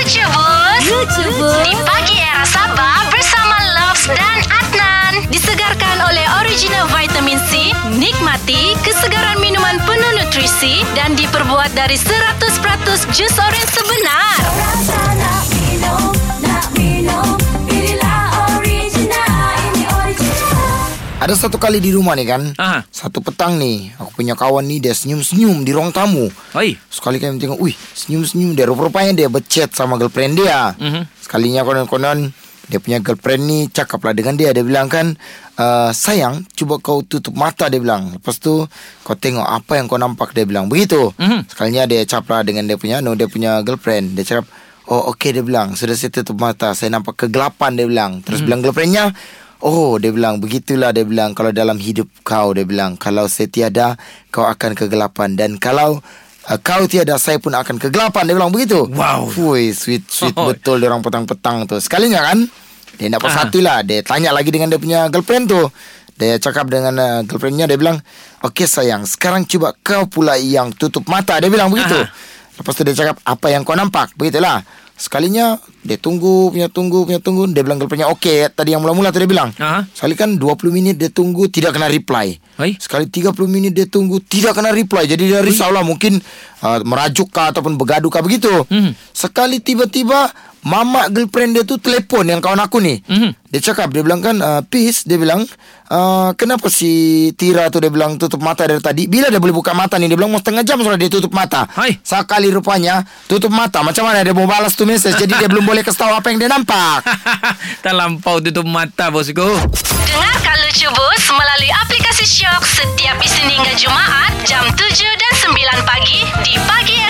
Lucu Bus Lucu bus. Di pagi era Sabah bersama Loves dan Adnan. Disegarkan oleh original vitamin C Nikmati kesegaran minuman penuh nutrisi Dan diperbuat dari 100% jus oren sebenar. Rasa Ada satu kali di rumah ni kan Aha. Satu petang ni Aku punya kawan ni Dia senyum-senyum di ruang tamu. Oi. Sekali kami tengok Wih senyum-senyum. Dia Rupa-rupanya dia berchat sama girlfriend dia. Mhm. Sekalinya konon-konon Dia punya girlfriend ni Cakaplah dengan dia. Dia bilang kan uh, Sayang Cuba kau tutup mata Dia bilang. Lepas tu Kau tengok apa yang kau nampak Dia bilang. Begitu. Mhm. Sekalinya dia cakaplah dengan dia punya No dia punya girlfriend. Dia cakap Oh okey dia bilang. Sudah saya tutup mata Saya nampak kegelapan dia bilang. Terus bilang girlfriendnya Oh dia bilang begitulah dia bilang kalau dalam hidup kau dia bilang kalau saya tiada kau akan kegelapan dan kalau uh, kau tiada saya pun akan kegelapan dia bilang begitu. Wow. Fui sweet sweet Oh. betul dia orang petang-petang tu. Sekalinya kan dia nak Ah. satu lah dia tanya lagi dengan dia punya girlfriend tu. Dia cakap dengan uh, girlfriendnya dia bilang okey sayang sekarang cuba kau pula yang tutup mata dia bilang begitu. Aha. Lepas tu dia cakap apa yang kau nampak begitulah. Sekalinya dia tunggu punya tunggu punya tunggu dia bilang girlfriendnya okey tadi yang mula-mula tu dia bilang. Aha. Sekali kan 20 minit dia tunggu tidak kena reply. Hai. Sekali 30 minit dia tunggu tidak kena reply. Jadi dia risau lah mungkin uh, merajuk kah ataupun bergaduh kah begitu. Mhm. Sekali tiba-tiba mama girlfriend dia tu telefon yang kawan aku ni. Mhm. Dia cakap dia bilang kan uh, Peace dia bilang uh, kenapa si Tira tu dia bilang tutup mata dari tadi bila dia boleh buka mata ni dia bilang mau setengah jam sudah dia tutup mata. Hai. Sekali rupanya tutup mata macam mana dia mau balas tu message jadi dia belum boleh kasih tahu apa yang dia nampak. tak lampau tutup mata bosku. Dengarkan Lucu Bus melalui aplikasi Shock Setiap Isnin hingga Jumaat Jam 7 dan 9 pagi Di Pagi